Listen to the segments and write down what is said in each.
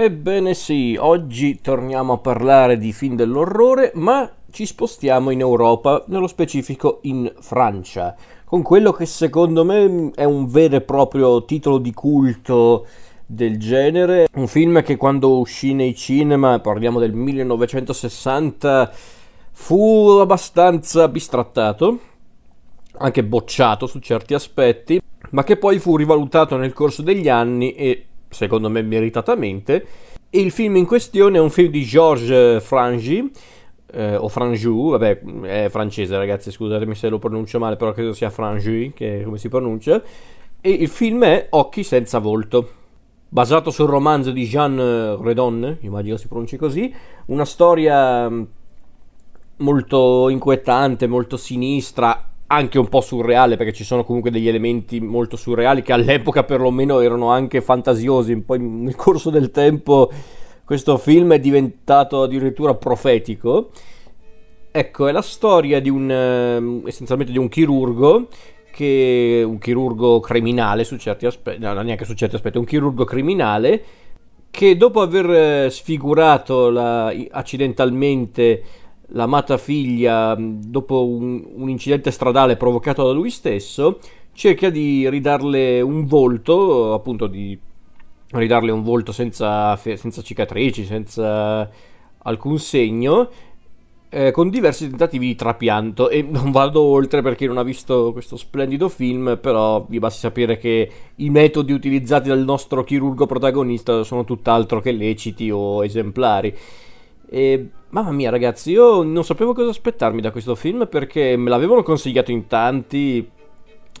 Ebbene sì, oggi torniamo a parlare di film dell'orrore, ma ci spostiamo in Europa, nello specifico in Francia, con quello che secondo me è un vero e proprio titolo di culto del genere, un film che quando uscì nei cinema, parliamo del 1960, fu abbastanza bistrattato, anche bocciato su certi aspetti, ma che poi fu rivalutato nel corso degli anni e secondo me meritatamente. E il film in questione è un film di Georges Frangi, eh, o Franjou, vabbè, è francese ragazzi, scusatemi se lo pronuncio male, però credo sia Franjou, che è come si pronuncia. E il film è Occhi senza volto, basato sul romanzo di Jean Redon, immagino si pronunci così, una storia mm, molto inquietante, molto sinistra, anche un po' surreale perché ci sono comunque degli elementi molto surreali che all'epoca perlomeno erano anche fantasiosi, poi nel corso del tempo questo film è diventato addirittura profetico. Ecco, è la storia di un ehm, essenzialmente di un chirurgo che un chirurgo criminale su certi aspetti, no, neanche su certi aspetti, un chirurgo criminale che dopo aver sfigurato la, accidentalmente l'amata figlia, dopo un, un, incidente stradale provocato da lui stesso, cerca di ridarle un volto, appunto di ridarle un volto senza, senza cicatrici, senza alcun segno, eh, con diversi tentativi di trapianto e non vado oltre per chi non ha visto questo splendido film, però vi basti sapere che i metodi utilizzati dal nostro chirurgo protagonista sono tutt'altro che leciti o esemplari. E mamma mia, ragazzi, io non sapevo cosa aspettarmi da questo film perché me l'avevano consigliato in tanti.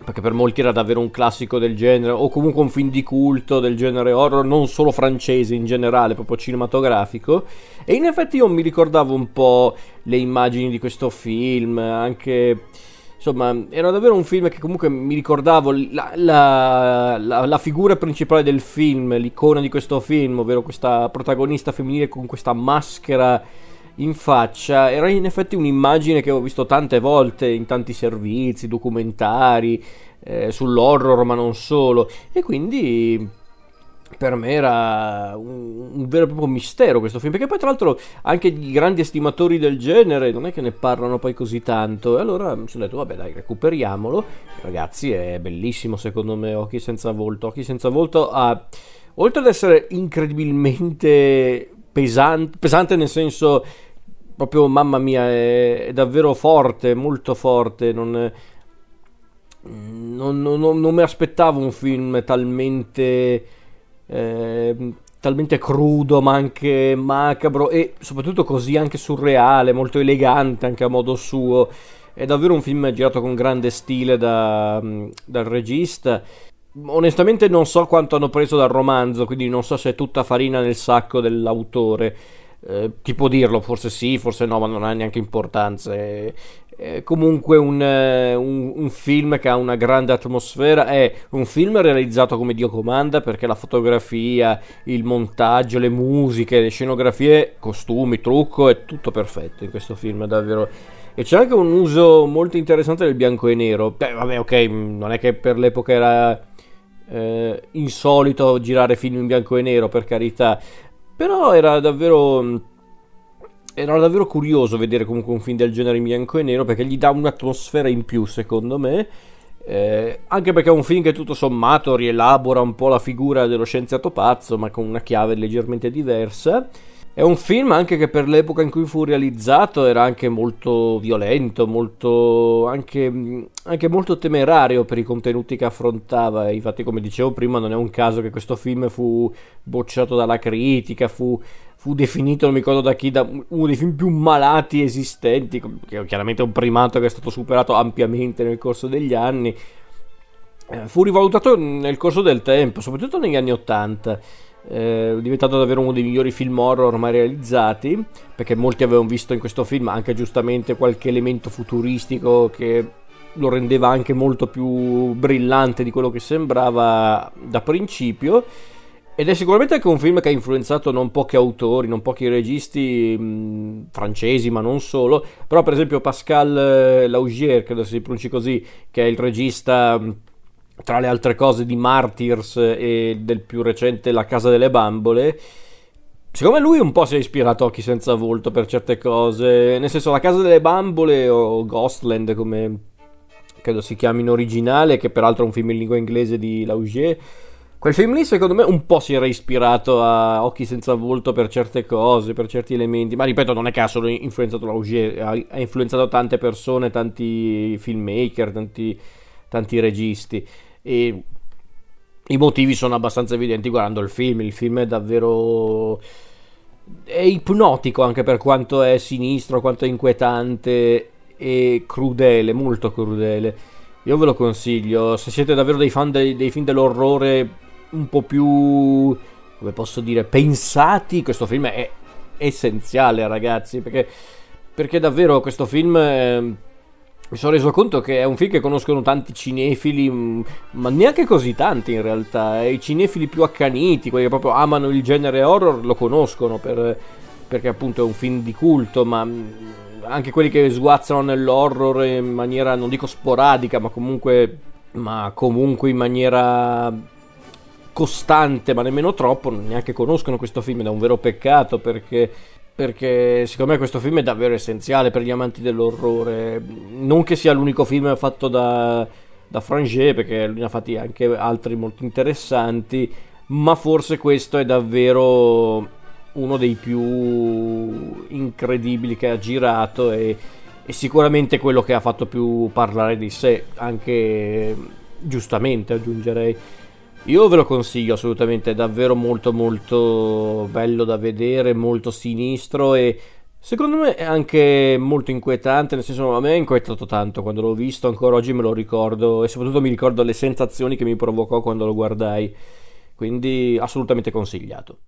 Perché per molti era davvero un classico del genere, o comunque un film di culto del genere horror, non solo francese in generale, proprio cinematografico. E in effetti io mi ricordavo un po' le immagini di questo film, anche insomma, era davvero un film che comunque mi ricordavo la, la, la, la, figura principale del film, l'icona di questo film, ovvero questa protagonista femminile con questa maschera in faccia, era in effetti un'immagine che ho visto tante volte in tanti servizi, documentari, eh, sull'horror, ma non solo. E quindi per me era un, un, vero e proprio mistero questo film, perché poi tra l'altro anche i grandi estimatori del genere non è che ne parlano poi così tanto, e allora mi sono detto vabbè dai recuperiamolo, ragazzi è bellissimo secondo me Occhi senza volto, Occhi senza volto ha, oltre ad essere incredibilmente pesante, pesante nel senso proprio mamma mia è, è davvero forte, molto forte, non... Non, non, non, non mi aspettavo un film talmente Ehm, talmente crudo ma anche macabro e soprattutto così anche surreale, molto elegante anche a modo suo. È davvero un film girato con grande stile da, mm, dal regista. Onestamente non so quanto hanno preso dal romanzo, quindi non so se è tutta farina nel sacco dell'autore. Eh, chi può dirlo? Forse sì, forse no, ma non ha neanche importanza. È, è comunque un, eh, un, un, film che ha una grande atmosfera. È un film realizzato come Dio comanda perché la fotografia, il montaggio, le musiche, le scenografie, costumi, trucco è tutto perfetto in questo film, davvero. E c'è anche un uso molto interessante del bianco e nero. Beh, vabbè, ok, non è che per l'epoca era eh, insolito girare film in bianco e nero, per carità però era davvero era davvero curioso vedere comunque un film del genere in bianco e nero perché gli dà un'atmosfera in più secondo me. Eh, anche perché è un film che tutto sommato rielabora un po' la figura dello scienziato pazzo ma con una chiave leggermente diversa è un film anche che per l'epoca in cui fu realizzato era anche molto violento, molto, anche, anche molto temerario per i contenuti che affrontava. Infatti, come dicevo prima, non è un caso che questo film fu bocciato dalla critica, fu, fu definito, non mi ricordo da chi, da uno dei film più malati esistenti, che chiaramente è un primato che è stato superato ampiamente nel corso degli anni. Eh, fu rivalutato nel corso del tempo, soprattutto negli anni Ottanta è eh, diventato davvero uno dei migliori film horror mai realizzati, perché molti avevano visto in questo film anche giustamente qualche elemento futuristico che lo rendeva anche molto più brillante di quello che sembrava da principio. Ed è sicuramente anche un film che ha influenzato non pochi autori, non pochi registi mh, francesi, ma non solo. Però, per esempio, Pascal eh, Laugier, credo si pronunci così, che è il regista tra le altre cose di Martyrs e del più recente La casa delle bambole, Secondo me lui un po' si è ispirato a Occhi senza volto per certe cose, nel senso La casa delle bambole o Ghostland come credo si chiami in originale, che peraltro è un film in lingua inglese di Laugier. Quel film lì secondo me un po' si era ispirato a Occhi senza volto per certe cose, per certi elementi, ma ripeto non è che ha solo influenzato Laugier, ha, influenzato tante persone, tanti filmmaker, tanti, tanti registi e i motivi sono abbastanza evidenti guardando il film, il film è davvero è ipnotico anche per quanto è sinistro, quanto è inquietante e crudele, molto crudele. Io ve lo consiglio, se siete davvero dei fan dei, dei film dell'orrore un po' più, come posso dire, pensati, questo film è essenziale ragazzi, perché, perché davvero questo film... Eh, mi sono reso conto che è un film che conoscono tanti cinefili, mm, ma neanche così tanti in realtà. I cinefili più accaniti, quelli che proprio amano il genere horror, lo conoscono per, perché appunto è un film di culto, ma mm, anche quelli che sguazzano nell'horror in maniera, non dico sporadica, ma comunque, ma comunque in maniera costante, ma nemmeno troppo, neanche conoscono questo film ed è un vero peccato perché, perché secondo me questo film è davvero essenziale per gli amanti dell'orrore. Non che sia l'unico film fatto da, da Franget, perché lui ne ha fatti anche altri molto interessanti, ma forse questo è davvero uno dei più incredibili che ha girato e, e, sicuramente quello che ha fatto più parlare di sé, anche giustamente aggiungerei. Io ve lo consiglio assolutamente, è davvero molto molto bello da vedere, molto sinistro e secondo me è anche molto inquietante, nel senso a me ha inquietato tanto quando l'ho visto, ancora oggi me lo ricordo e soprattutto mi ricordo le sensazioni che mi provocò quando lo guardai, quindi assolutamente consigliato.